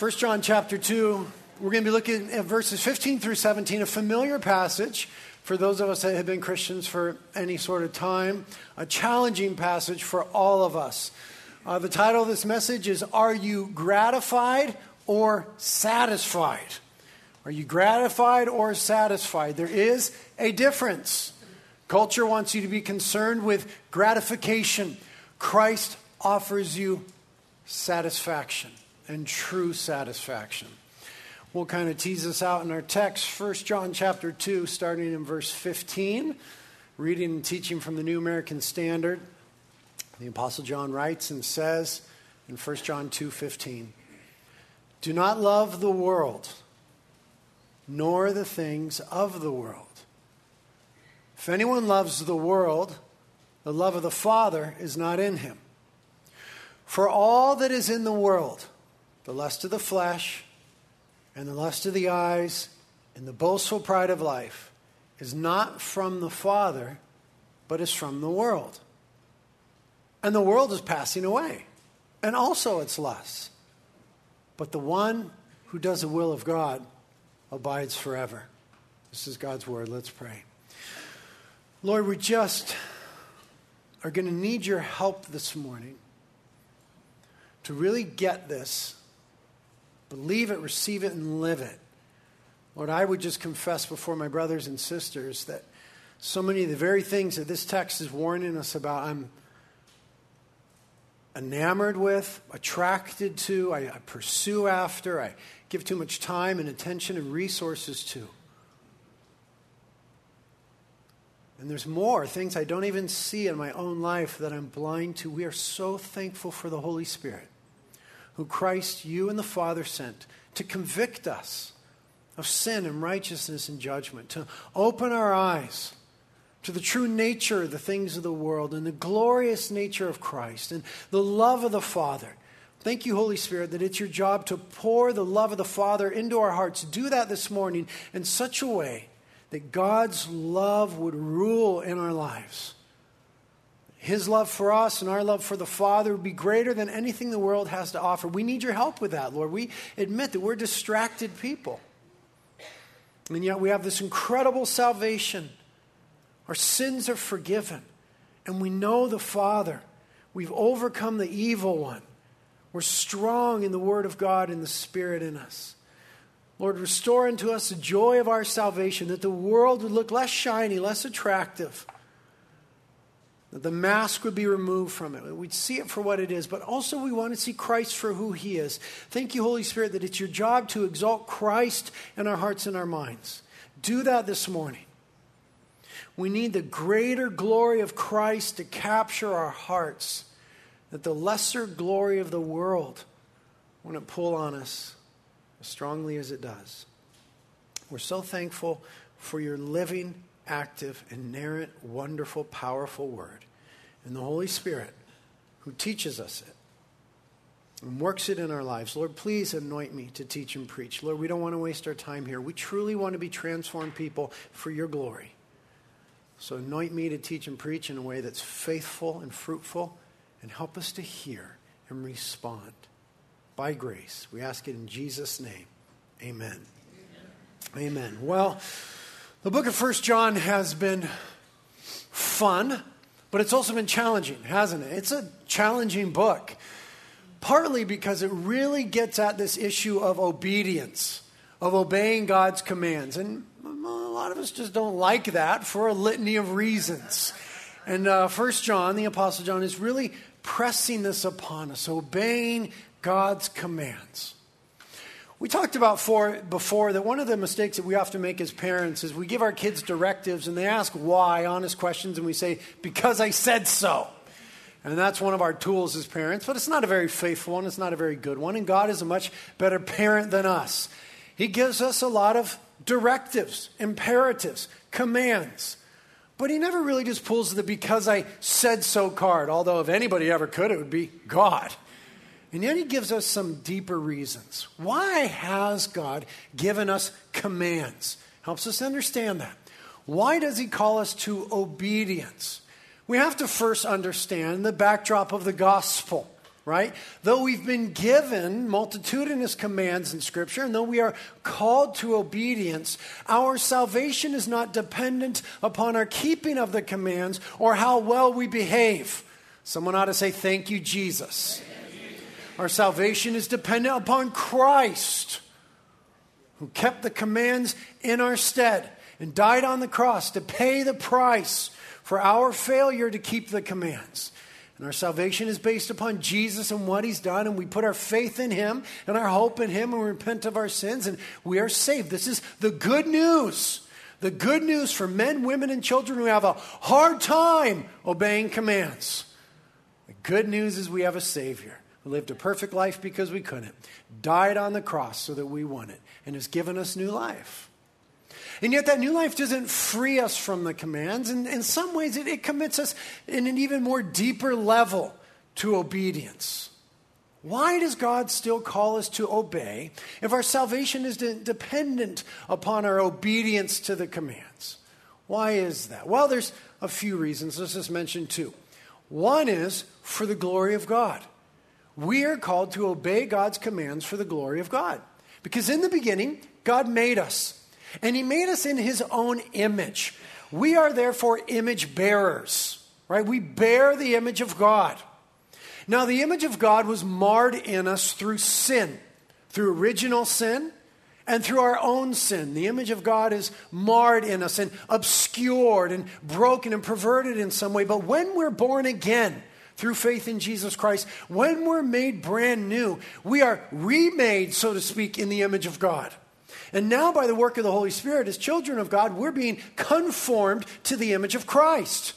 1 John chapter 2, we're going to be looking at verses 15 through 17, a familiar passage for those of us that have been Christians for any sort of time, a challenging passage for all of us. Uh, the title of this message is Are You Gratified or Satisfied? Are you gratified or satisfied? There is a difference. Culture wants you to be concerned with gratification. Christ offers you satisfaction and true satisfaction. We'll kind of tease this out in our text, 1 John chapter 2, starting in verse 15, reading and teaching from the New American Standard. The Apostle John writes and says in 1 John 2:15, "Do not love the world, nor the things of the world. If anyone loves the world, the love of the Father is not in him. For all that is in the world, the lust of the flesh, and the lust of the eyes, and the boastful pride of life, is not from the Father, but is from the world. And the world is passing away, and also its lusts. But the one who does the will of God abides forever. This is God's word. Let's pray. Lord, we just are going to need your help this morning to really get this Believe it, receive it, and live it. Lord, I would just confess before my brothers and sisters that so many of the very things that this text is warning us about, I'm enamored with, attracted to, I, I pursue after, I give too much time and attention and resources to. And there's more things I don't even see in my own life that I'm blind to. We are so thankful for the Holy Spirit who Christ, you and the Father sent to convict us of sin and righteousness and judgment, to open our eyes to the true nature of the things of the world and the glorious nature of Christ and the love of the Father. Thank you, Holy Spirit, that it's your job to pour the love of the Father into our hearts. Do that this morning in such a way that God's love would rule in our lives his love for us and our love for the Father would be greater than anything the world has to offer. We need your help with that, Lord. We admit that we're distracted people. And yet we have this incredible salvation. Our sins are forgiven. And we know the Father. We've overcome the evil one. We're strong in the Word of God and the Spirit in us. Lord, restore unto us the joy of our salvation, that the world would look less shiny, less attractive that the mask would be removed from it. We'd see it for what it is, but also we want to see Christ for who he is. Thank you, Holy Spirit, that it's your job to exalt Christ in our hearts and our minds. Do that this morning. We need the greater glory of Christ to capture our hearts, that the lesser glory of the world wouldn't pull on us as strongly as it does. We're so thankful for your living active, inerrant, wonderful, powerful word. And the Holy Spirit who teaches us it and works it in our lives. Lord, please anoint me to teach and preach. Lord, we don't want to waste our time here. We truly want to be transformed people for your glory. So anoint me to teach and preach in a way that's faithful and fruitful and help us to hear and respond. By grace, we ask it in Jesus' name. Amen. Amen. Amen. Well, the book of First John has been fun, but it's also been challenging, hasn't it? It's a challenging book, partly because it really gets at this issue of obedience, of obeying God's commands. And a lot of us just don't like that for a litany of reasons. And uh, First John, the Apostle John, is really pressing this upon us, obeying God's commands. We talked about for, before that one of the mistakes that we often make as parents is we give our kids directives and they ask why, honest questions, and we say, because I said so. And that's one of our tools as parents, but it's not a very faithful one, it's not a very good one, and God is a much better parent than us. He gives us a lot of directives, imperatives, commands. But he never really just pulls the because I said so card, although if anybody ever could, it would be God. And yet he gives us some deeper reasons. Why has God given us commands? Helps us understand that. Why does he call us to obedience? We have to first understand the backdrop of the gospel. right? Though we've been given multitudinous commands in Scripture, and though we are called to obedience, our salvation is not dependent upon our keeping of the commands or how well we behave. Someone ought to say, Thank you, Jesus. Our salvation is dependent upon Christ, who kept the commands in our stead and died on the cross to pay the price for our failure to keep the commands. And our salvation is based upon Jesus and what he's done, and we put our faith in him and our hope in him, and we repent of our sins, and we are saved. This is the good news. The good news for men, women, and children who have a hard time obeying commands. The good news is we have a Savior who lived a perfect life because we couldn't, died on the cross so that we won it, and has given us new life. And yet, that new life doesn't free us from the commands. And in some ways, it, it commits us in an even more deeper level to obedience. Why does God still call us to obey if our salvation is de- dependent upon our obedience to the commands? Why is that? Well, there's a few reasons. Let's just mention two. One is for the glory of God. We are called to obey God's commands for the glory of God. Because in the beginning, God made us. And he made us in his own image. We are therefore image bearers, right? We bear the image of God. Now, the image of God was marred in us through sin, through original sin, and through our own sin. The image of God is marred in us and obscured and broken and perverted in some way. But when we're born again, through faith in Jesus Christ, when we're made brand new, we are remade, so to speak, in the image of God. And now, by the work of the Holy Spirit, as children of God, we're being conformed to the image of Christ.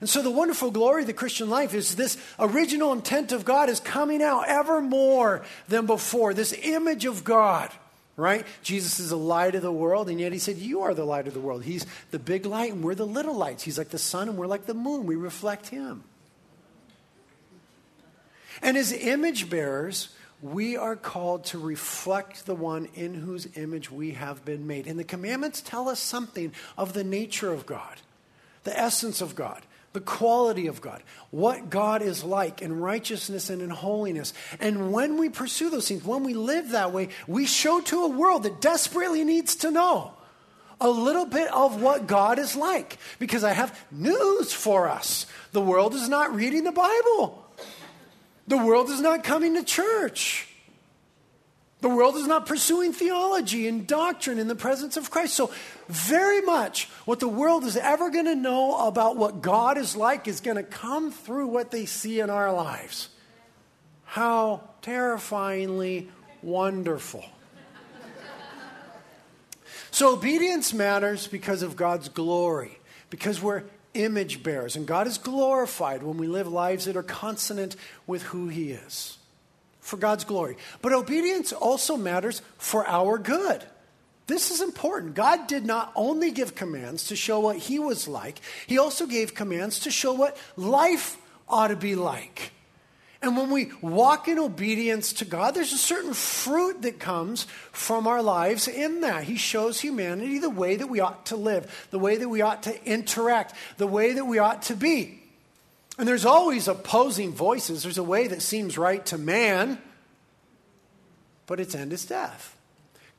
And so, the wonderful glory of the Christian life is this original intent of God is coming out ever more than before. This image of God, right? Jesus is the light of the world, and yet he said, You are the light of the world. He's the big light, and we're the little lights. He's like the sun, and we're like the moon. We reflect him. And as image bearers, we are called to reflect the one in whose image we have been made. And the commandments tell us something of the nature of God, the essence of God, the quality of God, what God is like in righteousness and in holiness. And when we pursue those things, when we live that way, we show to a world that desperately needs to know a little bit of what God is like. Because I have news for us the world is not reading the Bible. The world is not coming to church. The world is not pursuing theology and doctrine in the presence of Christ. So, very much what the world is ever going to know about what God is like is going to come through what they see in our lives. How terrifyingly wonderful. so, obedience matters because of God's glory, because we're image bearers. And God is glorified when we live lives that are consonant with who He is for God's glory. But obedience also matters for our good. This is important. God did not only give commands to show what He was like, He also gave commands to show what life ought to be like. And when we walk in obedience to God, there's a certain fruit that comes from our lives in that. He shows humanity the way that we ought to live, the way that we ought to interact, the way that we ought to be. And there's always opposing voices. There's a way that seems right to man, but its end is death.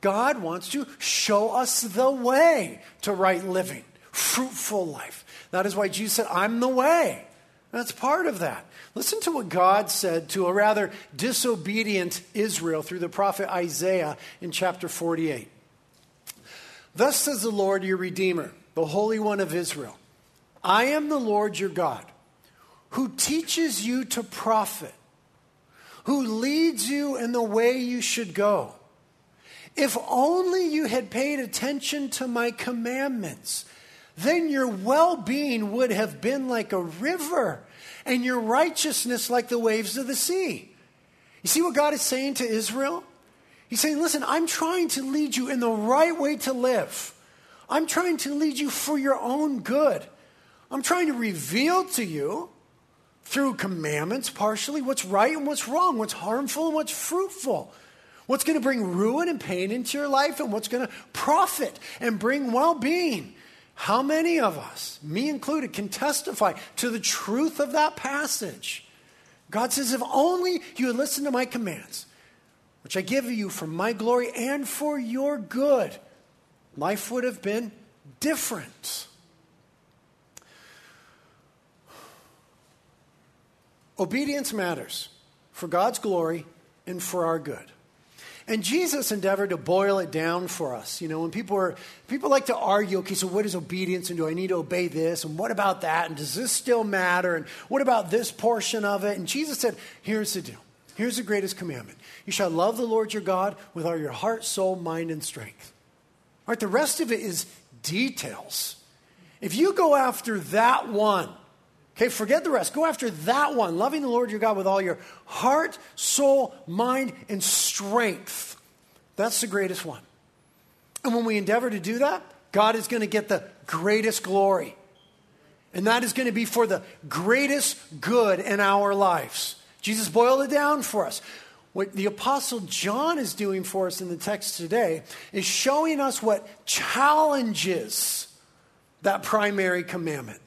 God wants to show us the way to right living, fruitful life. That is why Jesus said, I'm the way. That's part of that. Listen to what God said to a rather disobedient Israel through the prophet Isaiah in chapter 48. Thus says the Lord your Redeemer, the Holy One of Israel I am the Lord your God, who teaches you to profit, who leads you in the way you should go. If only you had paid attention to my commandments, then your well being would have been like a river and your righteousness like the waves of the sea. You see what God is saying to Israel? He's saying, listen, I'm trying to lead you in the right way to live. I'm trying to lead you for your own good. I'm trying to reveal to you through commandments, partially, what's right and what's wrong, what's harmful and what's fruitful, what's going to bring ruin and pain into your life, and what's going to profit and bring well being. How many of us, me included, can testify to the truth of that passage? God says, if only you would listen to my commands, which I give you for my glory and for your good, life would have been different. Obedience matters for God's glory and for our good. And Jesus endeavored to boil it down for us. You know, when people are people like to argue, okay, so what is obedience and do I need to obey this? And what about that? And does this still matter? And what about this portion of it? And Jesus said, here's the deal. Here's the greatest commandment. You shall love the Lord your God with all your heart, soul, mind, and strength. All right, the rest of it is details. If you go after that one, Okay, forget the rest. Go after that one, loving the Lord your God with all your heart, soul, mind, and strength. That's the greatest one. And when we endeavor to do that, God is going to get the greatest glory. And that is going to be for the greatest good in our lives. Jesus boiled it down for us. What the Apostle John is doing for us in the text today is showing us what challenges that primary commandment.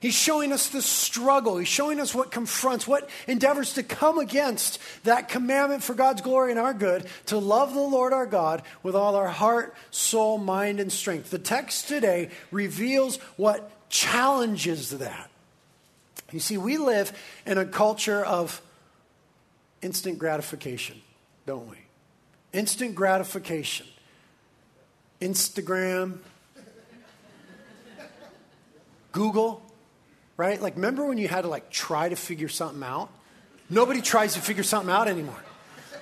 He's showing us the struggle. He's showing us what confronts, what endeavors to come against that commandment for God's glory and our good to love the Lord our God with all our heart, soul, mind, and strength. The text today reveals what challenges that. You see, we live in a culture of instant gratification, don't we? Instant gratification. Instagram, Google, right? Like, remember when you had to like try to figure something out? Nobody tries to figure something out anymore.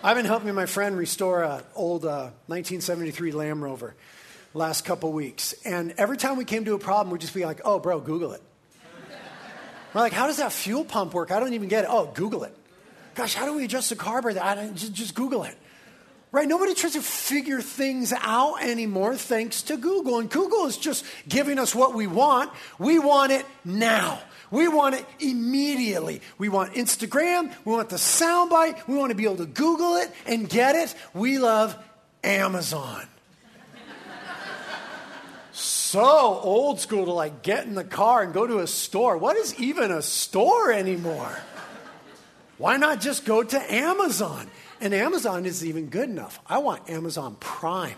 I've been helping my friend restore an old uh, 1973 Land Rover last couple weeks. And every time we came to a problem, we'd just be like, oh, bro, Google it. We're like, how does that fuel pump work? I don't even get it. Oh, Google it. Gosh, how do we adjust the carburetor? I don't, just, just Google it. Right? Nobody tries to figure things out anymore thanks to Google. And Google is just giving us what we want. We want it now. We want it immediately. We want Instagram. We want the soundbite. We want to be able to Google it and get it. We love Amazon. so old school to like get in the car and go to a store. What is even a store anymore? Why not just go to Amazon? And Amazon isn't even good enough. I want Amazon Prime.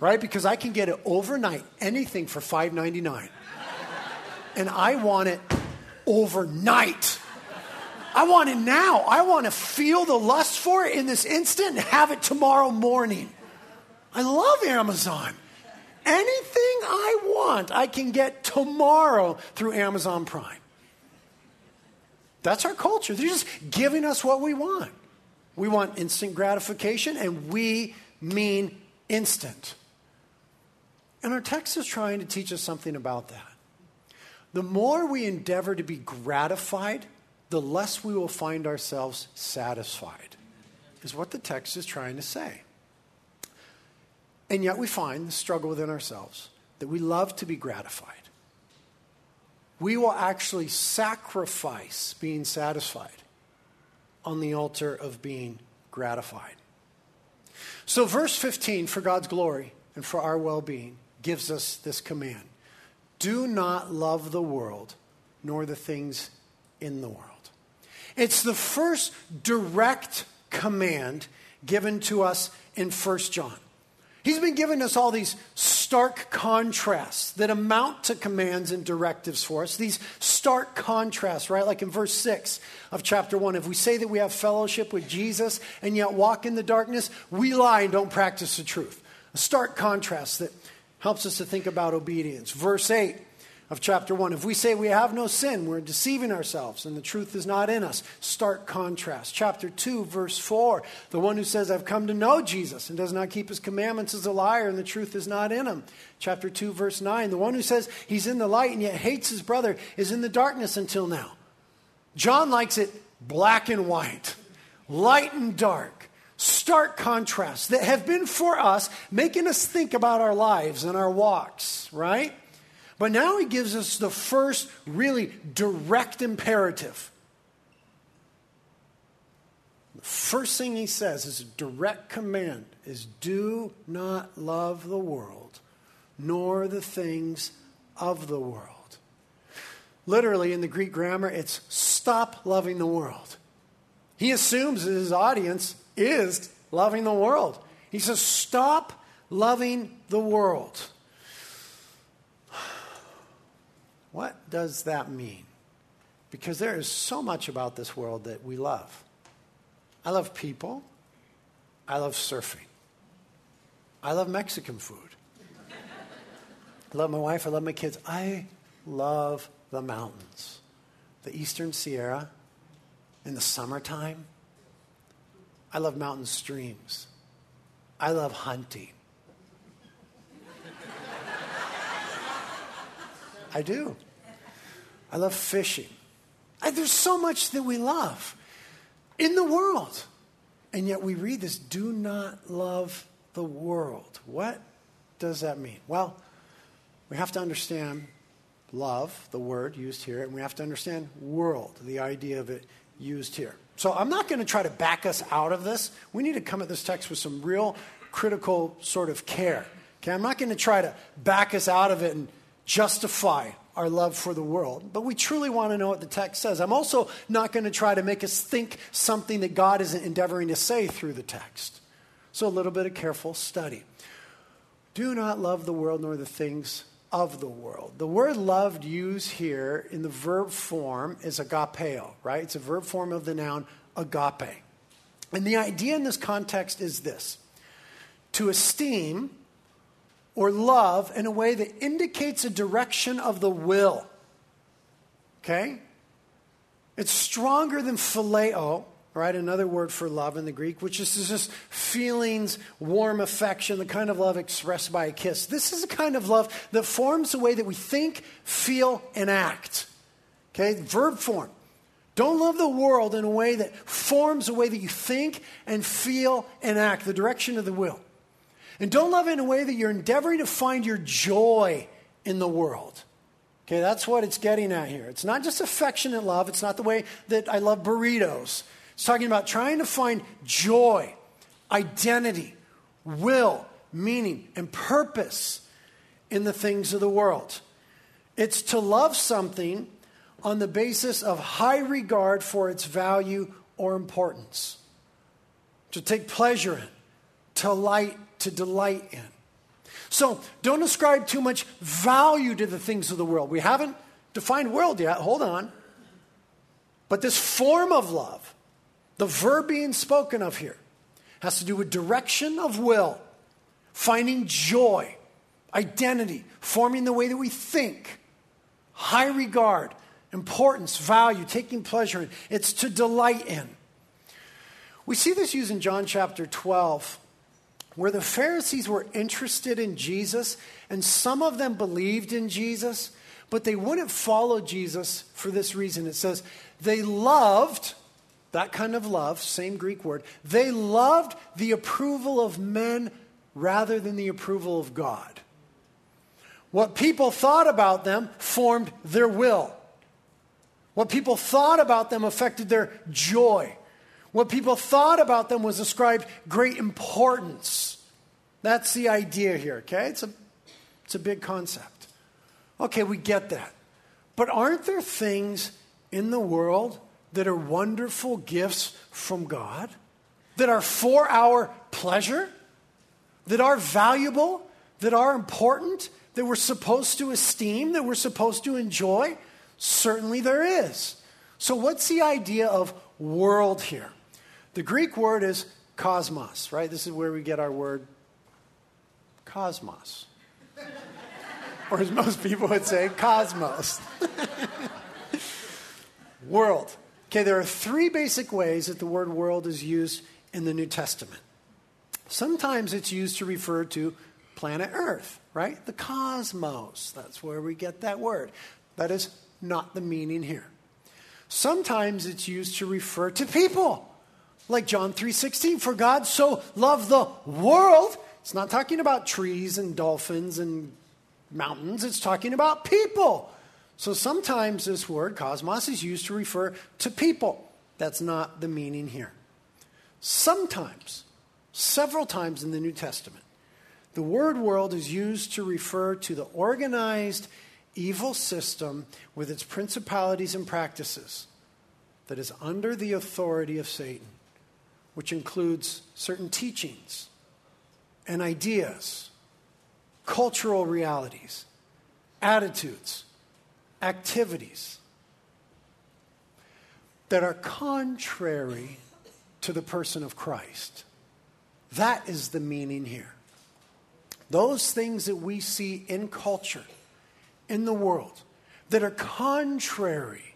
right? Because I can get it overnight, anything for $5.99. And I want it overnight. I want it now. I want to feel the lust for it in this instant and have it tomorrow morning. I love Amazon. Anything I want, I can get tomorrow through Amazon Prime. That's our culture. They're just giving us what we want. We want instant gratification, and we mean instant. And our text is trying to teach us something about that. The more we endeavor to be gratified, the less we will find ourselves satisfied, is what the text is trying to say. And yet we find the struggle within ourselves that we love to be gratified we will actually sacrifice being satisfied on the altar of being gratified. So, verse 15, for God's glory and for our well being, gives us this command Do not love the world, nor the things in the world. It's the first direct command given to us in 1 John. He's been giving us all these stark contrasts that amount to commands and directives for us. These stark contrasts, right? Like in verse 6 of chapter 1. If we say that we have fellowship with Jesus and yet walk in the darkness, we lie and don't practice the truth. A stark contrast that helps us to think about obedience. Verse 8 of chapter 1. If we say we have no sin, we're deceiving ourselves and the truth is not in us. Stark contrast. Chapter 2, verse 4. The one who says, I've come to know Jesus and does not keep his commandments is a liar and the truth is not in him. Chapter 2, verse 9. The one who says he's in the light and yet hates his brother is in the darkness until now. John likes it black and white, light and dark stark contrasts that have been for us, making us think about our lives and our walks, right? But now he gives us the first really direct imperative. The first thing he says is a direct command is do not love the world nor the things of the world. Literally, in the Greek grammar, it's stop loving the world. He assumes that his audience is loving the world. He says, stop loving the world. What does that mean? Because there is so much about this world that we love. I love people. I love surfing. I love Mexican food. I love my wife. I love my kids. I love the mountains, the Eastern Sierra in the summertime. I love mountain streams. I love hunting. I do. I love fishing. There's so much that we love in the world. And yet we read this do not love the world. What does that mean? Well, we have to understand love, the word used here, and we have to understand world, the idea of it used here. So I'm not going to try to back us out of this. We need to come at this text with some real critical sort of care. Okay, I'm not going to try to back us out of it and justify our love for the world, but we truly want to know what the text says. I'm also not going to try to make us think something that God isn't endeavoring to say through the text. So a little bit of careful study. Do not love the world nor the things of the world. The word loved used here in the verb form is agapeo, right? It's a verb form of the noun agape. And the idea in this context is this to esteem or love in a way that indicates a direction of the will. Okay? It's stronger than phileo, right? Another word for love in the Greek, which is just feelings, warm affection, the kind of love expressed by a kiss. This is a kind of love that forms the way that we think, feel, and act. Okay? Verb form. Don't love the world in a way that forms the way that you think and feel and act, the direction of the will. And don't love it in a way that you're endeavoring to find your joy in the world. Okay, that's what it's getting at here. It's not just affectionate love, it's not the way that I love burritos. It's talking about trying to find joy, identity, will, meaning, and purpose in the things of the world. It's to love something on the basis of high regard for its value or importance, to take pleasure in, to light to delight in. So don't ascribe too much value to the things of the world. We haven't defined world yet. Hold on. But this form of love, the verb being spoken of here, has to do with direction of will, finding joy, identity, forming the way that we think, high regard, importance, value, taking pleasure in. It's to delight in. We see this used in John chapter 12 where the Pharisees were interested in Jesus, and some of them believed in Jesus, but they wouldn't follow Jesus for this reason. It says they loved, that kind of love, same Greek word, they loved the approval of men rather than the approval of God. What people thought about them formed their will. What people thought about them affected their joy. What people thought about them was ascribed great importance. That's the idea here, okay? It's a, it's a big concept. Okay, we get that. But aren't there things in the world that are wonderful gifts from God? That are for our pleasure? That are valuable? That are important? That we're supposed to esteem? That we're supposed to enjoy? Certainly there is. So, what's the idea of world here? The Greek word is cosmos, right? This is where we get our word cosmos. or as most people would say, cosmos. world. Okay, there are three basic ways that the word world is used in the New Testament. Sometimes it's used to refer to planet Earth, right? The cosmos. That's where we get that word. That is not the meaning here. Sometimes it's used to refer to people like John 3:16, for God so loved the world. It's not talking about trees and dolphins and mountains, it's talking about people. So sometimes this word cosmos is used to refer to people. That's not the meaning here. Sometimes, several times in the New Testament, the word world is used to refer to the organized, evil system with its principalities and practices that is under the authority of Satan, which includes certain teachings and ideas, cultural realities, attitudes, activities that are contrary to the person of Christ. That is the meaning here. Those things that we see in culture, in the world, that are contrary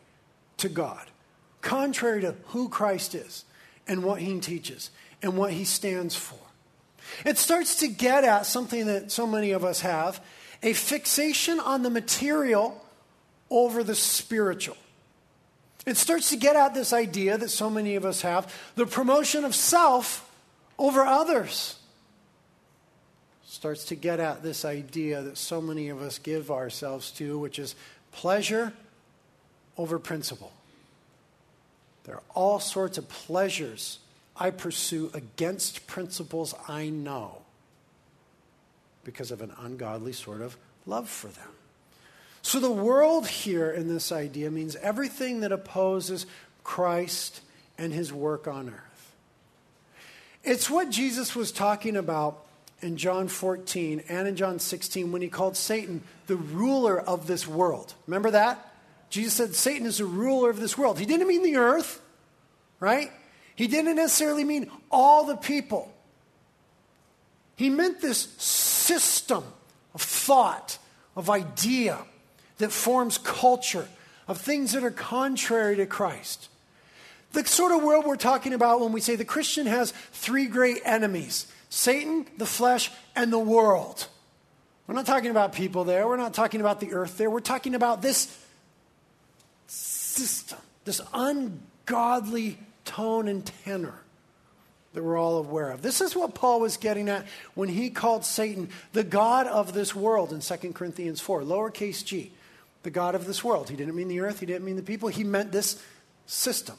to God, contrary to who Christ is and what he teaches and what he stands for. It starts to get at something that so many of us have a fixation on the material over the spiritual. It starts to get at this idea that so many of us have the promotion of self over others. Starts to get at this idea that so many of us give ourselves to, which is pleasure over principle. There are all sorts of pleasures I pursue against principles I know because of an ungodly sort of love for them. So the world here in this idea means everything that opposes Christ and his work on earth. It's what Jesus was talking about in John 14 and in John 16 when he called Satan the ruler of this world. Remember that? Jesus said Satan is the ruler of this world. He didn't mean the earth, right? He didn't necessarily mean all the people. He meant this system of thought, of idea, that forms culture, of things that are contrary to Christ. The sort of world we're talking about when we say the Christian has three great enemies Satan, the flesh, and the world. We're not talking about people there. We're not talking about the earth there. We're talking about this system, this ungodly tone and tenor that we're all aware of. This is what Paul was getting at when he called Satan the God of this world in 2 Corinthians 4, lowercase g the God of this world. He didn't mean the earth, he didn't mean the people, he meant this system.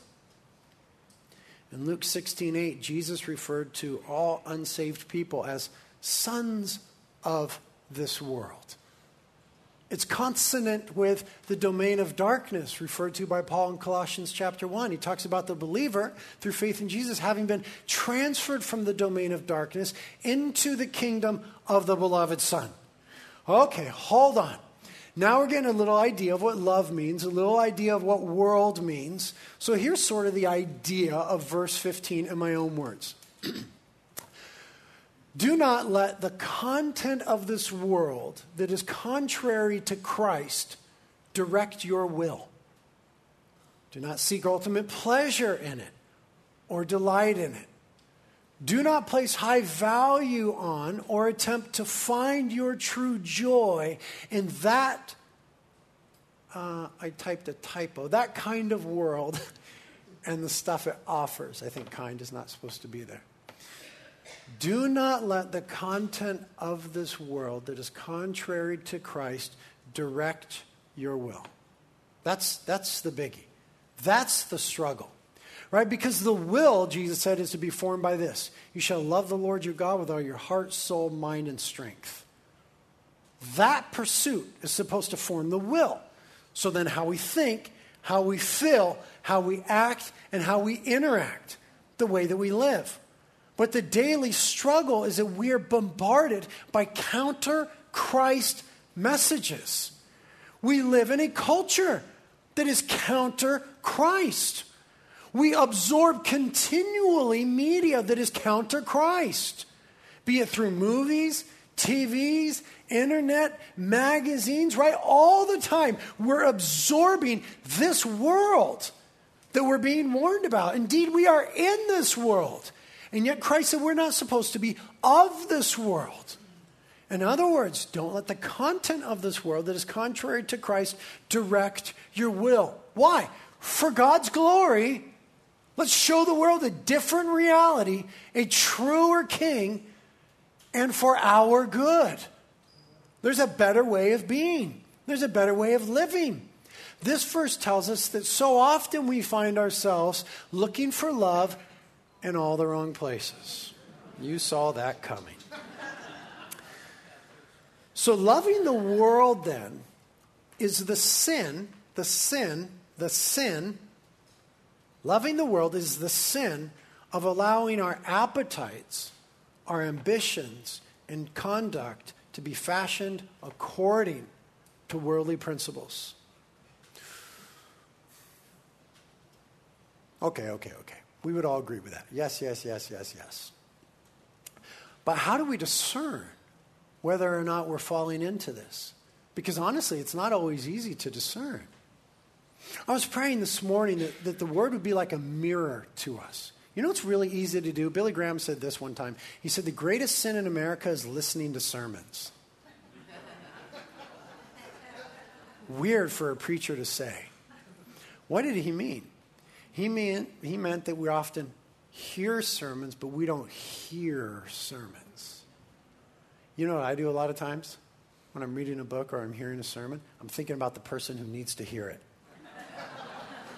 In Luke 16 8, Jesus referred to all unsaved people as sons of this world. It's consonant with the domain of darkness referred to by Paul in Colossians chapter 1. He talks about the believer through faith in Jesus having been transferred from the domain of darkness into the kingdom of the beloved Son. Okay, hold on. Now we're getting a little idea of what love means, a little idea of what world means. So here's sort of the idea of verse 15 in my own words. Do not let the content of this world that is contrary to Christ direct your will. Do not seek ultimate pleasure in it or delight in it. Do not place high value on or attempt to find your true joy in that. Uh, I typed a typo. That kind of world and the stuff it offers. I think kind is not supposed to be there. Do not let the content of this world that is contrary to Christ direct your will. That's, that's the biggie. That's the struggle. Right? Because the will, Jesus said, is to be formed by this You shall love the Lord your God with all your heart, soul, mind, and strength. That pursuit is supposed to form the will. So then, how we think, how we feel, how we act, and how we interact, the way that we live. But the daily struggle is that we are bombarded by counter Christ messages. We live in a culture that is counter Christ. We absorb continually media that is counter Christ, be it through movies, TVs, internet, magazines, right? All the time, we're absorbing this world that we're being warned about. Indeed, we are in this world. And yet, Christ said we're not supposed to be of this world. In other words, don't let the content of this world that is contrary to Christ direct your will. Why? For God's glory Let's show the world a different reality, a truer king, and for our good. There's a better way of being, there's a better way of living. This verse tells us that so often we find ourselves looking for love in all the wrong places. You saw that coming. So, loving the world then is the sin, the sin, the sin, loving the world is the sin of allowing our appetites, our ambitions, and conduct to be fashioned according to worldly principles. Okay, okay, okay. We would all agree with that. Yes, yes, yes, yes, yes. But how do we discern whether or not we're falling into this? Because honestly, it's not always easy to discern. I was praying this morning that, that the word would be like a mirror to us. You know it's really easy to do? Billy Graham said this one time. He said, The greatest sin in America is listening to sermons. Weird for a preacher to say. What did he mean? He he meant that we often hear sermons, but we don't hear sermons. You know what I do a lot of times? When I'm reading a book or I'm hearing a sermon, I'm thinking about the person who needs to hear it.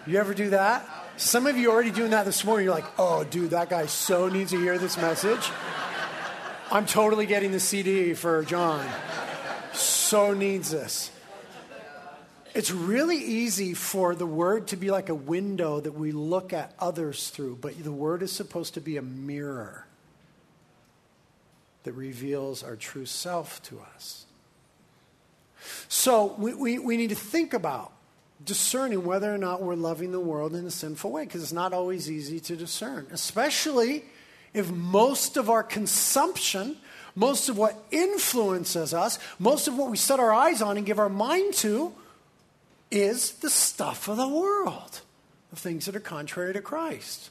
You ever do that? Some of you already doing that this morning. You're like, oh, dude, that guy so needs to hear this message. I'm totally getting the CD for John. So needs this. It's really easy for the word to be like a window that we look at others through, but the word is supposed to be a mirror that reveals our true self to us. So we, we, we need to think about discerning whether or not we're loving the world in a sinful way because it's not always easy to discern, especially if most of our consumption, most of what influences us, most of what we set our eyes on and give our mind to is the stuff of the world, the things that are contrary to Christ.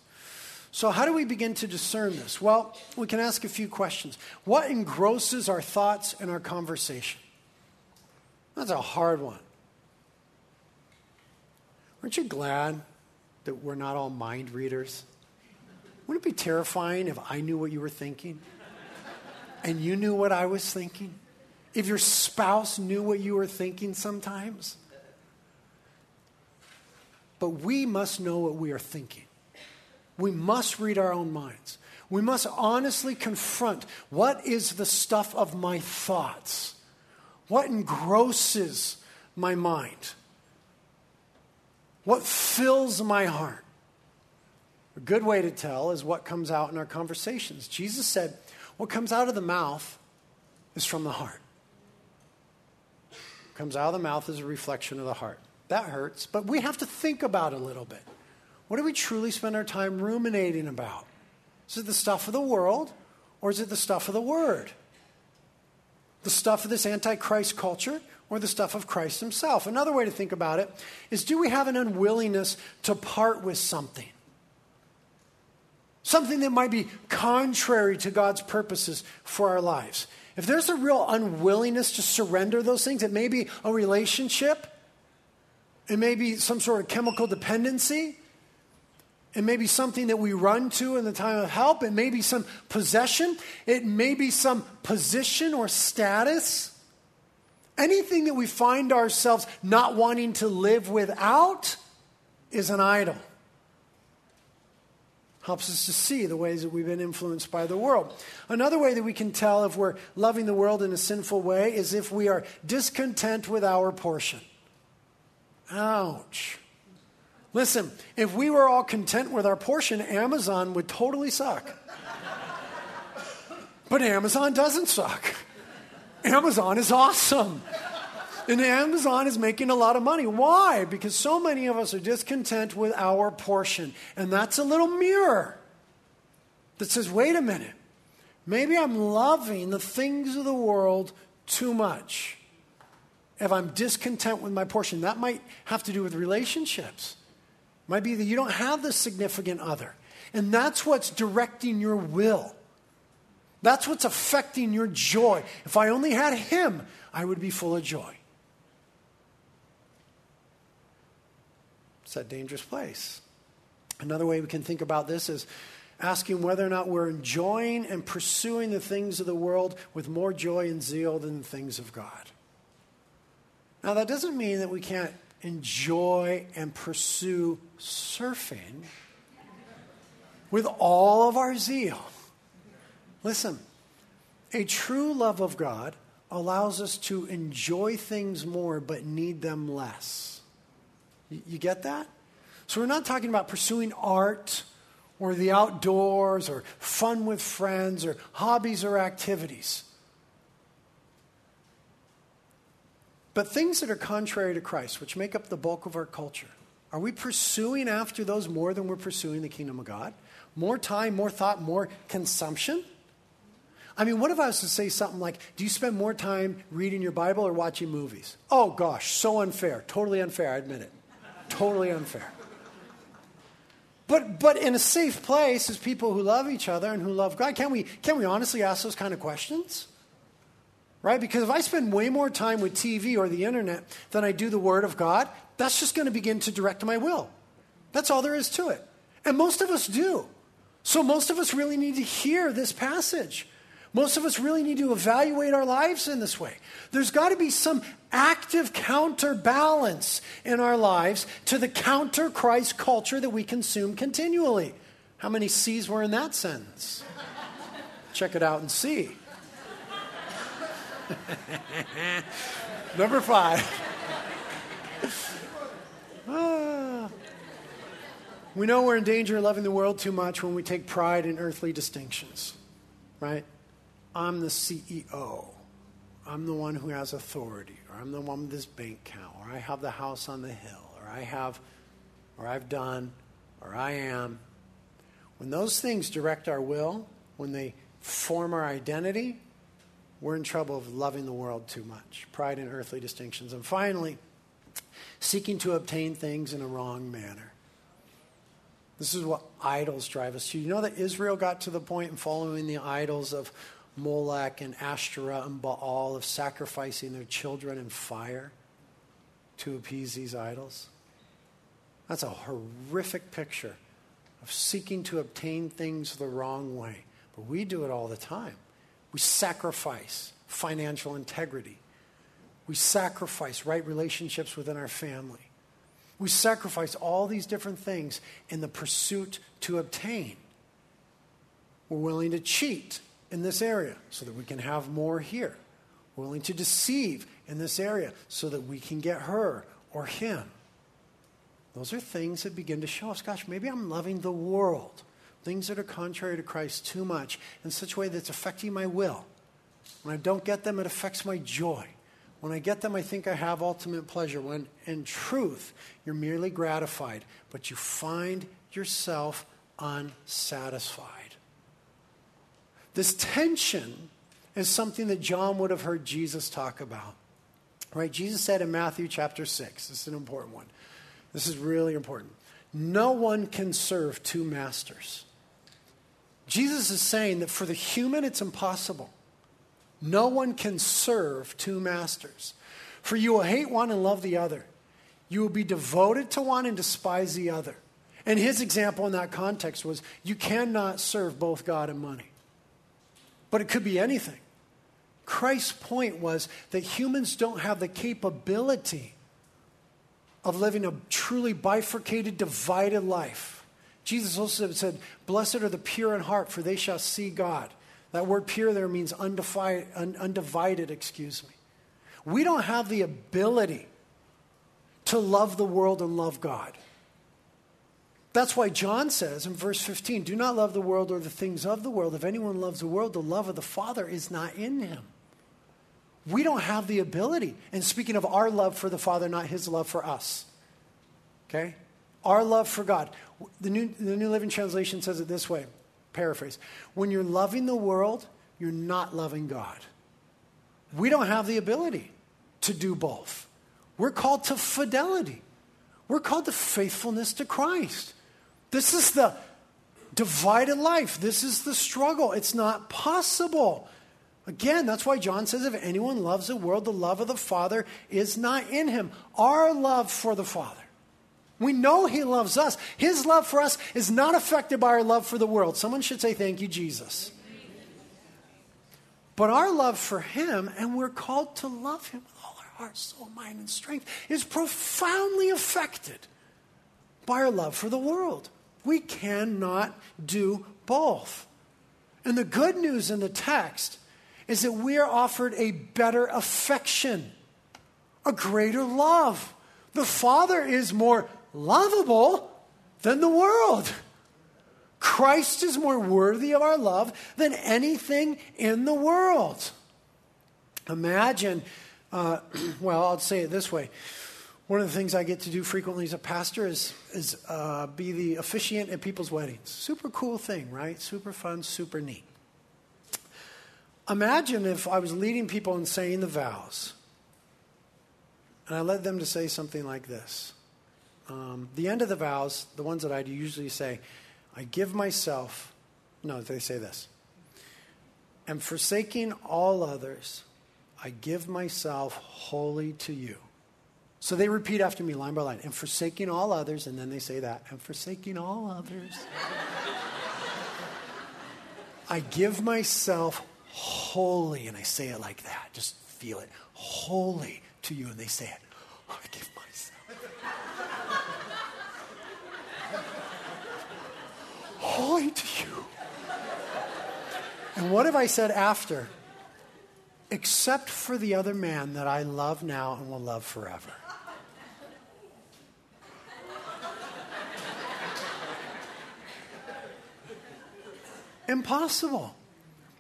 So, how do we begin to discern this? Well, we can ask a few questions. What engrosses our thoughts and our conversation? That's a hard one. Aren't you glad that we're not all mind readers? Wouldn't it be terrifying if I knew what you were thinking and you knew what I was thinking? If your spouse knew what you were thinking sometimes? But we must know what we are thinking. We must read our own minds. We must honestly confront what is the stuff of my thoughts? What engrosses my mind? What fills my heart? A good way to tell is what comes out in our conversations. Jesus said, What comes out of the mouth is from the heart. What comes out of the mouth is a reflection of the heart. That hurts, but we have to think about it a little bit. What do we truly spend our time ruminating about? Is it the stuff of the world or is it the stuff of the Word? The stuff of this antichrist culture or the stuff of Christ himself. Another way to think about it is do we have an unwillingness to part with something? Something that might be contrary to God's purposes for our lives. If there's a real unwillingness to surrender those things, it may be a relationship, it may be some sort of chemical dependency, it may be something that we run to in the time of help, it may be some possession, it may be some position or status. Anything that we find ourselves not wanting to live without is an idol. Helps us to see the ways that we've been influenced by the world. Another way that we can tell if we're loving the world in a sinful way is if we are discontent with our portion. Ouch. Listen, if we were all content with our portion, Amazon would totally suck. But Amazon doesn't suck. Amazon is awesome. And Amazon is making a lot of money. Why? Because so many of us are discontent with our portion. And that's a little mirror that says, wait a minute, maybe I'm loving the things of the world too much. If I'm discontent with my portion, that might have to do with relationships. Might be that you don't have the significant other. And that's what's directing your will. That's what's affecting your joy. If I only had him, I would be full of joy. It's a dangerous place. Another way we can think about this is asking whether or not we're enjoying and pursuing the things of the world with more joy and zeal than the things of God. Now, that doesn't mean that we can't enjoy and pursue surfing with all of our zeal. Listen, a true love of God allows us to enjoy things more but need them less. You, get that? So we're not talking about pursuing art or the outdoors or fun with friends or hobbies or activities. But things that are contrary to Christ, which make up the bulk of our culture, are we pursuing after those more than we're pursuing the kingdom of God? More time, more thought, more consumption? I mean, what if I was to say something like, Do you spend more time reading your Bible or watching movies? Oh gosh, so unfair. Totally unfair, I admit it. Totally unfair. But, but in a safe place as people who love each other and who love God, can we, can we honestly ask those kind of questions? right? Because if I spend way more time with TV or the internet than I do the Word of God, that's just going to begin to direct my will. That's all there is to it. And most of us do. So most of us really need to hear this passage. Most of us really need to evaluate our lives in this way. There's got to be some active counterbalance in our lives to the counter Christ culture that we consume continually. How many C's were in that sentence? Check it out and see. Number five. Ah. We know we're in danger of loving the world too much when we take pride in earthly distinctions, right? I'm the CEO. I'm the one who has authority, or I'm the one with this bank account, or I have the house on the hill, or I have, or I've done, or I am. When those things direct our will, when they form our identity, we're in trouble of loving the world too much. Pride in earthly distinctions. And finally, seeking to obtain things in a wrong manner. This is what idols drive us to. You know that Israel got to the point in following the idols of Molech and Ashtoreth and Baal of sacrificing their children in fire to appease these idols? That's a horrific picture of seeking to obtain things the wrong way. But we do it all the time. We sacrifice financial integrity. We sacrifice right relationships within our family. We sacrifice all these different things in the pursuit to obtain. We're willing to cheat in this area so that we can have more here. Willing to deceive in this area so that we can get her or him. Those are things that begin to show us gosh, maybe I'm loving the world things that are contrary to Christ too much in such a way that's affecting my will. When I don't get them, it affects my joy. When I get them, I think I have ultimate pleasure. When in truth, you're merely gratified, but you find yourself unsatisfied. This tension is something that John would have heard Jesus talk about. Right? Jesus said in Matthew chapter 6, this is an important one. This is really important. No one can serve two masters. Jesus is saying that for the human, it's impossible. No one can serve two masters. For you will hate one and love the other. You will be devoted to one and despise the other. And his example in that context was you cannot serve both God and money. But it could be anything. Christ's point was that humans don't have the capability of living a truly bifurcated, divided life. Jesus also said, Blessed are the pure in heart, for they shall see God. That word pure there means undivided, undivided, excuse me. We don't have the ability to love the world and love God. That's why John says in verse 15, Do not love the world or the things of the world. If anyone loves the world, the love of the Father is not in him. We don't have the ability. And speaking of our love for the Father, not his love for us. Okay? Our love for God. The New, the New Living Translation says it this way paraphrase. When you're loving the world, you're not loving God. We don't have the ability to do both. We're called to fidelity, we're called to faithfulness to Christ. This is the divided life, this is the struggle. It's not possible. Again, that's why John says if anyone loves the world, the love of the Father is not in him. Our love for the Father we know He loves us. His love for us is not affected by our love for the world. Someone should say, Thank you, Jesus. But our love for Him, and we're called to love Him with all our heart, soul, mind, and strength, is profoundly affected by our love for the world. We cannot do both. And the good news in the text is that we are offered a better affection, a greater love. The Father is more lovable than the world. Christ is more worthy of our love than anything in the world. Imagine, uh, well, I'll say it this way. One of the things I get to do frequently as a pastor is, is uh, be the officiant at people's weddings. Super cool thing, right? Super fun, super neat. Imagine if I was leading people in saying the vows, and I led them to say something like this. Um, the end of the vows, the ones that I'd usually say, I give myself, no, they say this, and forsaking all others, I give myself wholly to you. So they repeat after me line by line, and forsaking all others, and then they say that, and forsaking all others. I give myself wholly, and I say it like that. Just feel it. Wholly to you, and they say it. I give myself. wholly to you. And what have I said after? Except for the other man that I love now and will love forever. Impossible.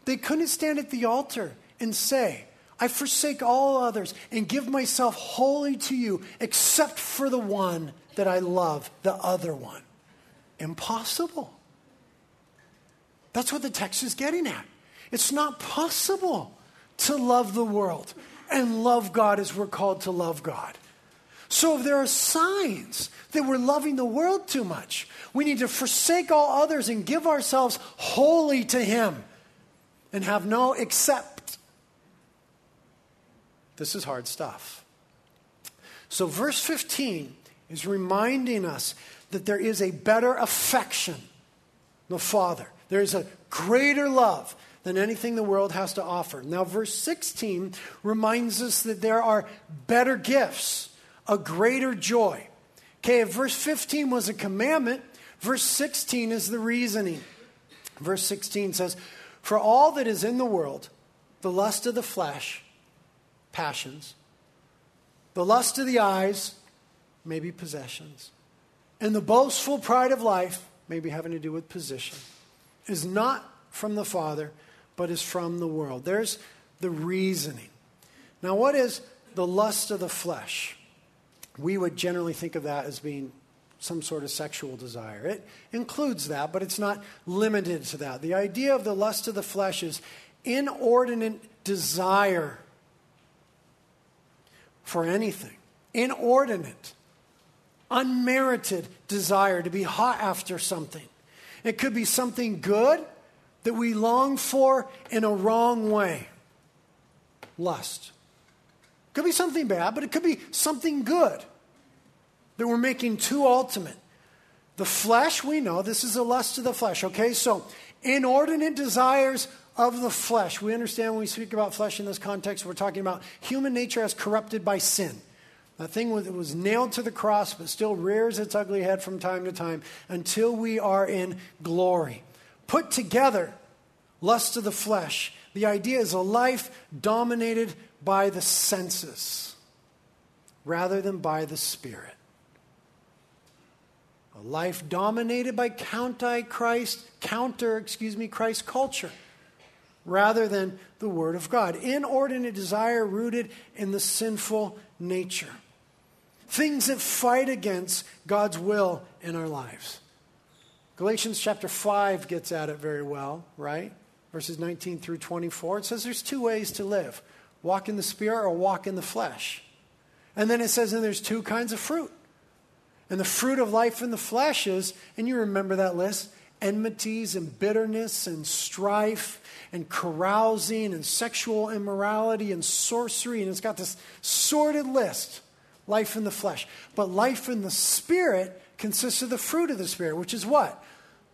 They couldn't stand at the altar and say, I forsake all others and give myself wholly to you, except for the one that I love, the other one. Impossible. That's what the text is getting at. It's not possible to love the world and love God as we're called to love God. So if there are signs that we're loving the world too much, we need to forsake all others and give ourselves wholly to Him and have no except. This is hard stuff. So, verse 15 is reminding us that there is a better affection, the Father. There is a greater love than anything the world has to offer. Now, verse 16 reminds us that there are better gifts, a greater joy. Okay, verse 15 was a commandment, verse 16 is the reasoning. Verse 16 says, for all that is in the world, the lust of the flesh, passions, the lust of the eyes, maybe possessions, and the boastful pride of life, maybe having to do with position, is not from the Father, but is from the world. There's the reasoning. Now, what is the lust of the flesh? We would generally think of that as being some sort of sexual desire. It includes that, but it's not limited to that. The idea of the lust of the flesh is inordinate desire for anything, inordinate, unmerited desire to be hot after something. It could be something good that we long for in a wrong way. Lust. Could be something bad, but it could be something good that we're making too ultimate. The flesh, we know, this is the lust of the flesh, okay? So, inordinate desires of the flesh. We understand when we speak about flesh in this context, we're talking about human nature as corrupted by sin. That thing was, was nailed to the cross, but still rears its ugly head from time to time until we are in glory. Put together, lust of the flesh. The idea is a life dominated by the senses rather than by the spirit. A life dominated by counter-Christ, counter, excuse me, Christ culture, rather than the Word of God. Inordinate desire rooted in the sinful nature. Things that fight against God's will in our lives. Galatians chapter 5 gets at it very well, right? Verses 19 through 24. It says there's two ways to live walk in the Spirit or walk in the flesh. And then it says, and there's two kinds of fruit. And the fruit of life in the flesh is, and you remember that list enmities and bitterness and strife and carousing and sexual immorality and sorcery. And it's got this sordid list life in the flesh. But life in the spirit consists of the fruit of the spirit, which is what?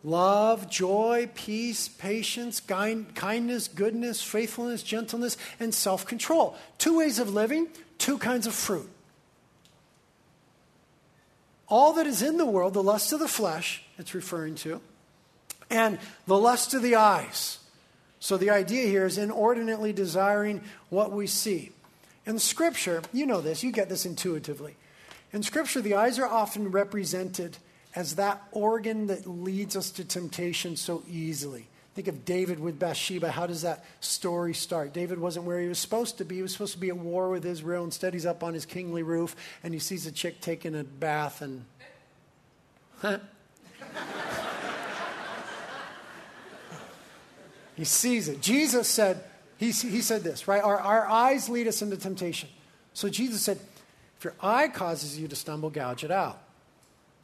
Love, joy, peace, patience, kindness, goodness, faithfulness, gentleness, and self control. Two ways of living, two kinds of fruit all that is in the world, the lust of the flesh, it's referring to, and the lust of the eyes, So the idea here is inordinately desiring what we see. In Scripture, you know this, you get this intuitively. In Scripture, the eyes are often represented as that organ that leads us to temptation so easily. Think of David with Bathsheba. How does that story start? David wasn't where he was supposed to be. He was supposed to be at war with Israel. Instead, he's up on his kingly roof and he sees a chick taking a bath and. he sees it. Jesus said, he, he said this, right? Our, our eyes lead us into temptation. So Jesus said, if your eye causes you to stumble, gouge it out.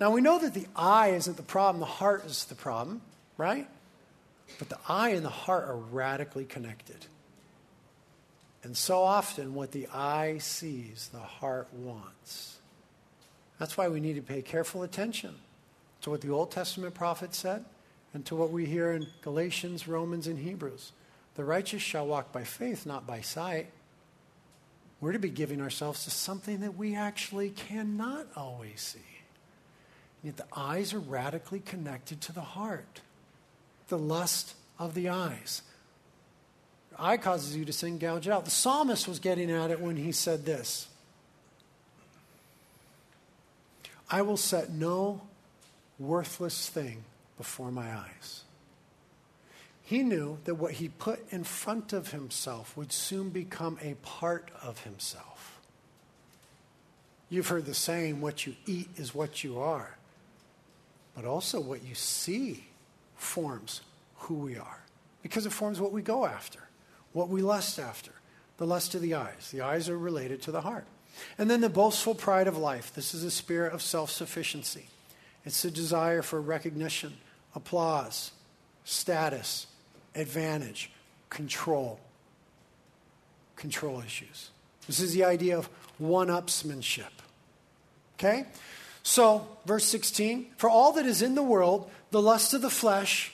Now we know that the eye isn't the problem, the heart is the problem, right? But the eye and the heart are radically connected. And so often, what the eye sees, the heart wants. That's why we need to pay careful attention to what the Old Testament prophet said and to what we hear in Galatians, Romans, and Hebrews. The righteous shall walk by faith, not by sight. We're to be giving ourselves to something that we actually cannot always see. The eyes are radically connected to the heart the lust of the eyes. eye causes you to sin, gouge out. The psalmist was getting at it when he said this I will set no worthless thing before my eyes. He knew that what he put in front of himself would soon become a part of himself. You've heard the saying, what you eat is what you are, but also what you see forms who we are because it forms what we go after, what we lust after, the lust of the eyes. The eyes are related to the heart. And then the boastful pride of life. This is a spirit of self sufficiency. It's a desire for recognition, applause, status, advantage, control. Control issues. This is the idea of one upsmanship. Okay? So, verse 16 For all that is in the world, the lust of the flesh,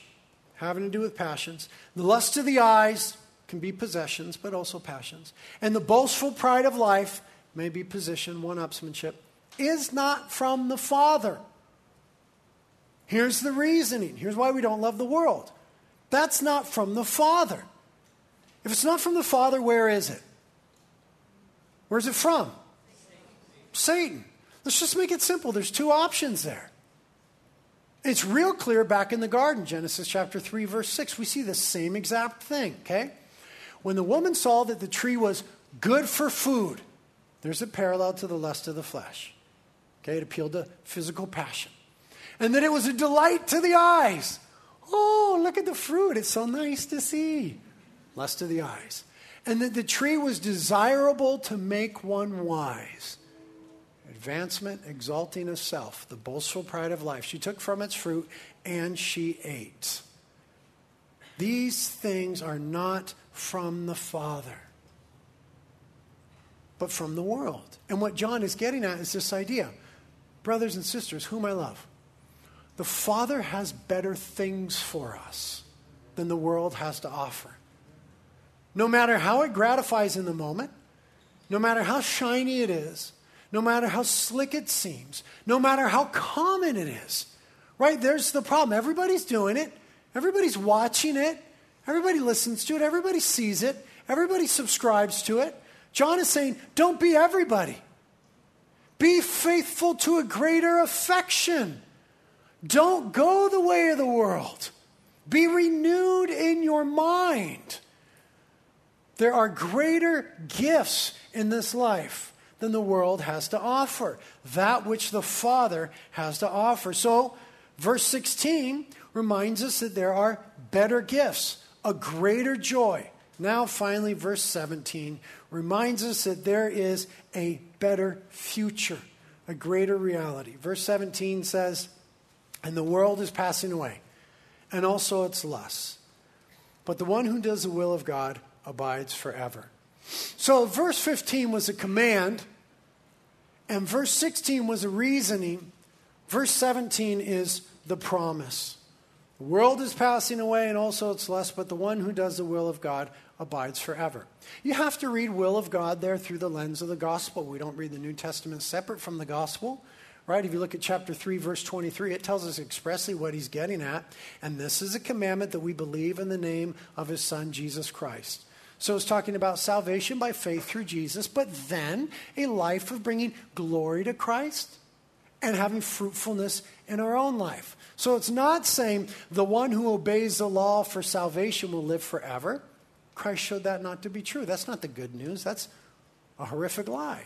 having to do with passions, the lust of the eyes can be possessions, but also passions, and the boastful pride of life may be position, one upsmanship, is not from the Father. Here's the reasoning. Here's why we don't love the world. That's not from the Father. If it's not from the Father, where is it? Where's it from? Satan. Let's just make it simple. There's two options there. It's real clear back in the garden, Genesis chapter 3, verse 6. We see the same exact thing, okay? When the woman saw that the tree was good for food, there's a parallel to the lust of the flesh. Okay, it appealed to physical passion. And that it was a delight to the eyes. Oh, look at the fruit. It's so nice to see. Lust of the eyes. And that the tree was desirable to make one wise advancement, exalting of self, the boastful pride of life. She took from its fruit and she ate. These things are not from the Father, but from the world. And what John is getting at is this idea brothers and sisters, whom I love, the Father has better things for us than the world has to offer. No matter how it gratifies in the moment, no matter how shiny it is, no matter how slick it seems, no matter how common it is. Right? There's the problem. Everybody's doing it, everybody's watching it, everybody listens to it, everybody sees it, everybody subscribes to it. John is saying, don't be everybody. Be faithful to a greater affection. Don't go the way of the world. Be renewed in your mind. There are greater gifts in this life than the world has to offer, that which the Father has to offer. So, verse 16 reminds us that there are better gifts, a greater joy. Now, finally, verse 17 reminds us that there is a better future, a greater reality. Verse 17 says, And the world is passing away, and also its lusts. But the one who does the will of God abides forever. So, verse 15 was a command, and verse 16 was a reasoning. Verse 17 is the promise. The world is passing away, and also its lust, but the one who does the will of God abides forever. You have to read will of God there through the lens of the gospel. We don't read the New Testament separate from the gospel, right? If you look at chapter 3, verse 23, it tells us expressly what he's getting at. And this is a commandment that we believe in the name of his son, Jesus Christ. So it's talking about salvation by faith through Jesus, but then a life of bringing glory to Christ and having fruitfulness in our own life. So it's not saying the one who obeys the law for salvation will live forever. Christ showed that not to be true. That's not the good news. That's a horrific lie.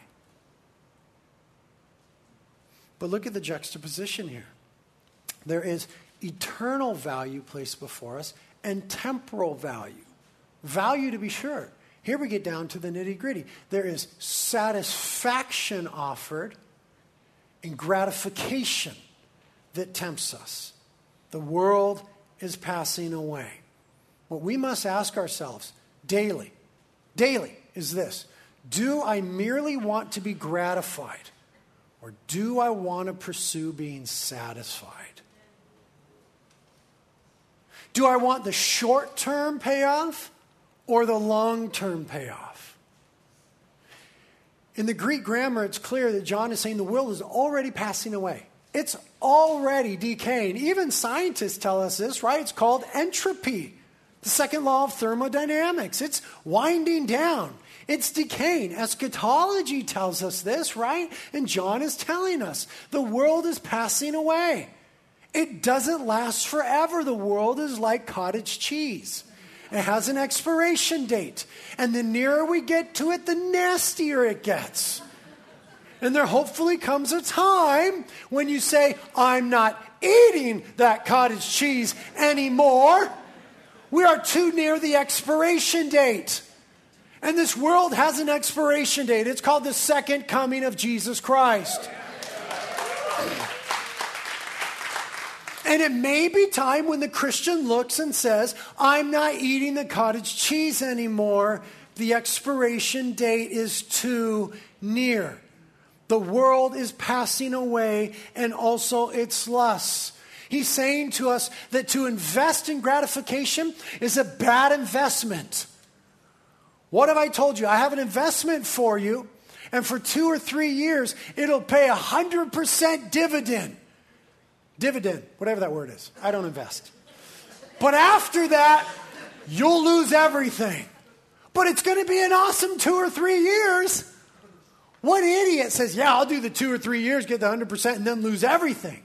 But look at the juxtaposition here. There is eternal value placed before us and temporal value. Value, to be sure. Here we get down to the nitty gritty. There is satisfaction offered and gratification that tempts us. The world is passing away. What we must ask ourselves daily, daily, is this Do I merely want to be gratified, or do I want to pursue being satisfied? Do I want the short term payoff or the long term payoff? In the Greek grammar, it's clear that John is saying the world is already passing away. It's already decaying. Even scientists tell us this, right? It's called entropy, the second law of thermodynamics. It's winding down, it's decaying. Eschatology tells us this, right? And John is telling us the world is passing away. It doesn't last forever. The world is like cottage cheese. It has an expiration date. And the nearer we get to it, the nastier it gets. And there hopefully comes a time when you say, I'm not eating that cottage cheese anymore. We are too near the expiration date. And this world has an expiration date. It's called the second coming of Jesus Christ. And it may be time when the Christian looks and says, I'm not eating the cottage cheese anymore. The expiration date is too near. The world is passing away and also its lusts. He's saying to us that to invest in gratification is a bad investment. What have I told you? I have an investment for you, and for two or three years, it'll pay a 100% dividend. Dividend, whatever that word is. I don't invest. But after that, you'll lose everything. But it's going to be an awesome two or three years. What idiot says, yeah, I'll do the two or three years, get the 100%, and then lose everything?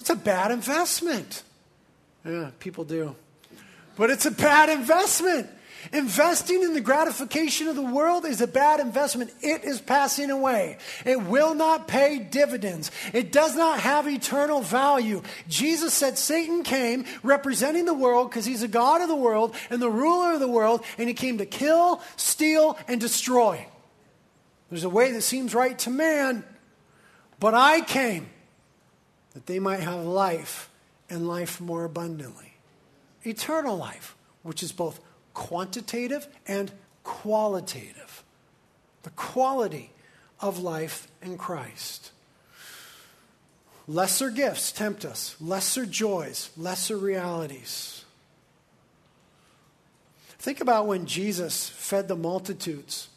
It's a bad investment. Yeah, people do. But it's a bad investment. Investing in the gratification of the world is a bad investment. It is passing away. It will not pay dividends. It does not have eternal value. Jesus said Satan came representing the world because he's a God of the world and the ruler of the world, and he came to kill, steal, and destroy. There's a way that seems right to man, but I came that they might have life and life more abundantly. Eternal life, which is both quantitative and qualitative. The quality of life in Christ. Lesser gifts tempt us, lesser joys, lesser realities. Think about when Jesus fed the multitudes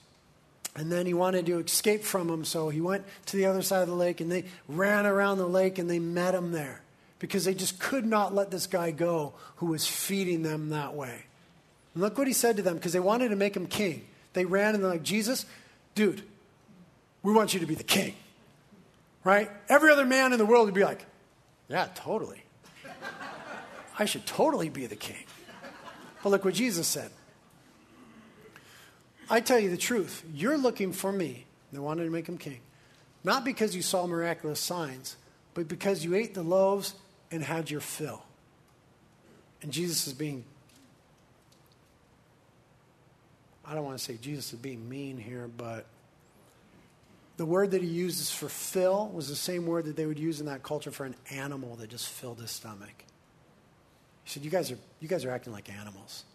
and then he wanted to escape from them, so he went to the other side of the lake and they ran around the lake and they met him there because they just could not let this guy go who was feeding them that way. And look what he said to them because they wanted to make him king. They ran and they're like, Jesus, dude, we want you to be the king. Right? Every other man in the world would be like, yeah, totally. I should totally be the king. But look what Jesus said. I tell you the truth. You're looking for me. They wanted to make him king. Not because you saw miraculous signs, but because you ate the loaves and had your fill. And Jesus is being, I don't want to say Jesus is being mean here, but the word that he uses for fill was the same word that they would use in that culture for an animal that just filled his stomach. He said, You guys are, you guys are acting like animals.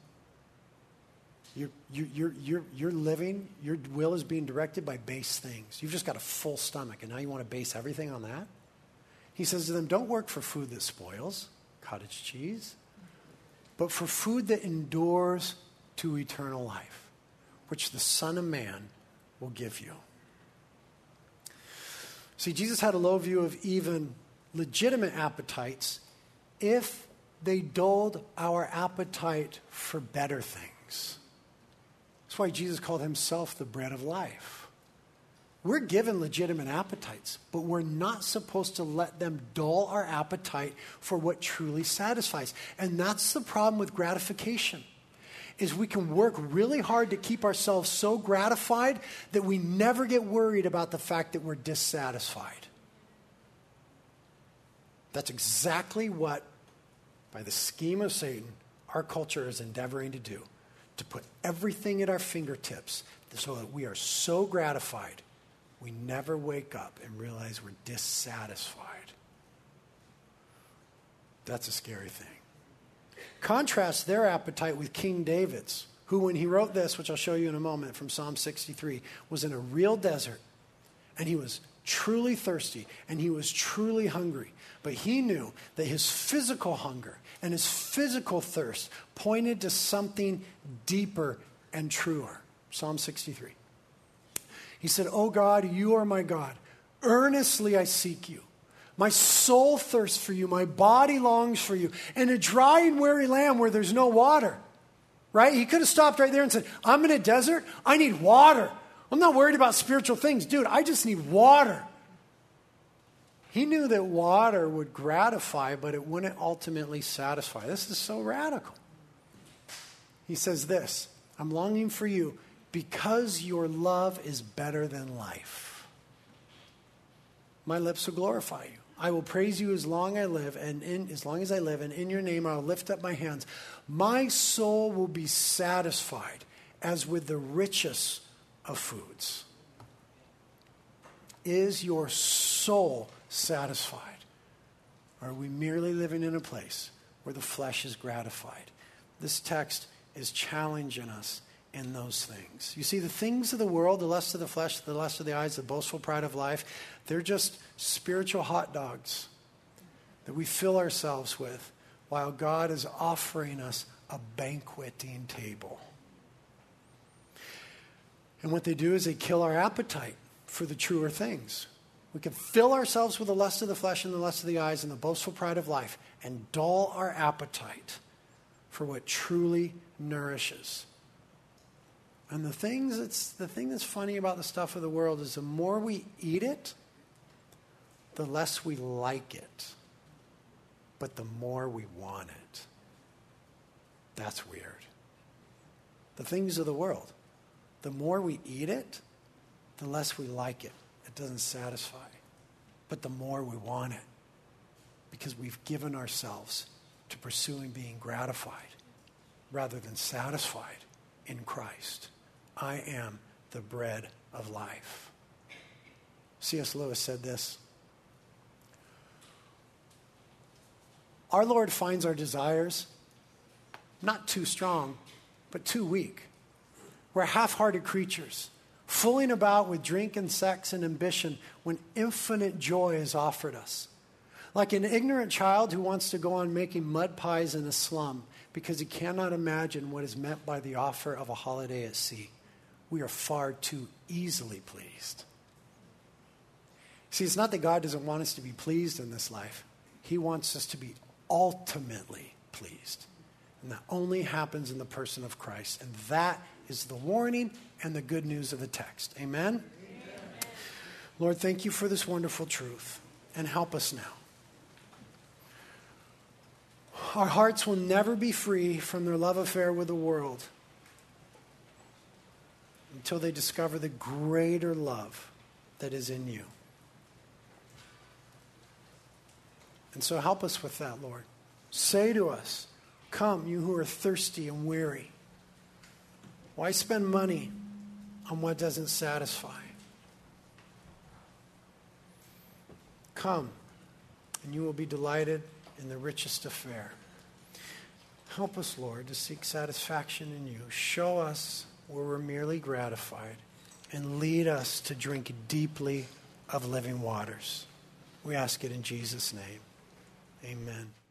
You're, you're, you're, you're living, your will is being directed by base things. You've just got a full stomach, and now you want to base everything on that? He says to them, Don't work for food that spoils, cottage cheese, but for food that endures to eternal life, which the Son of Man will give you. See, Jesus had a low view of even legitimate appetites if they dulled our appetite for better things. That's why Jesus called himself the bread of life. We're given legitimate appetites, but we're not supposed to let them dull our appetite for what truly satisfies. And that's the problem with gratification. Is we can work really hard to keep ourselves so gratified that we never get worried about the fact that we're dissatisfied. That's exactly what, by the scheme of Satan, our culture is endeavoring to do to put everything at our fingertips so that we are so gratified we never wake up and realize we're dissatisfied. That's a scary thing. Contrast their appetite with King David's, who, when he wrote this, which I'll show you in a moment from Psalm 63, was in a real desert and he was truly thirsty and he was truly hungry. But he knew that his physical hunger and his physical thirst pointed to something deeper and truer. Psalm 63. He said, Oh God, you are my God. Earnestly I seek you. My soul thirsts for you. My body longs for you. In a dry and weary land where there's no water. Right? He could have stopped right there and said, I'm in a desert. I need water. I'm not worried about spiritual things. Dude, I just need water. He knew that water would gratify, but it wouldn't ultimately satisfy. This is so radical. He says this I'm longing for you because your love is better than life. My lips will glorify you. I will praise you as long I live, and in, as long as I live, and in your name I'll lift up my hands. My soul will be satisfied as with the richest of foods. Is your soul satisfied? Or are we merely living in a place where the flesh is gratified? This text is challenging us in those things. You see, the things of the world, the lust of the flesh, the lust of the eyes, the boastful pride of life, they're just spiritual hot dogs that we fill ourselves with while God is offering us a banqueting table. And what they do is they kill our appetite for the truer things. We can fill ourselves with the lust of the flesh and the lust of the eyes and the boastful pride of life and dull our appetite for what truly nourishes. And the things that's the thing that's funny about the stuff of the world is the more we eat it, the less we like it. But the more we want it. That's weird. The things of the world the more we eat it, the less we like it. It doesn't satisfy. But the more we want it because we've given ourselves to pursuing being gratified rather than satisfied in Christ. I am the bread of life. C.S. Lewis said this Our Lord finds our desires not too strong, but too weak. We're half hearted creatures, fooling about with drink and sex and ambition when infinite joy is offered us. Like an ignorant child who wants to go on making mud pies in a slum because he cannot imagine what is meant by the offer of a holiday at sea. We are far too easily pleased. See, it's not that God doesn't want us to be pleased in this life, He wants us to be ultimately pleased. And that only happens in the person of Christ. And that is the warning and the good news of the text. Amen? Amen? Lord, thank you for this wonderful truth and help us now. Our hearts will never be free from their love affair with the world until they discover the greater love that is in you. And so help us with that, Lord. Say to us, Come, you who are thirsty and weary. Why spend money on what doesn't satisfy? Come, and you will be delighted in the richest affair. Help us, Lord, to seek satisfaction in you. Show us where we're merely gratified, and lead us to drink deeply of living waters. We ask it in Jesus' name. Amen.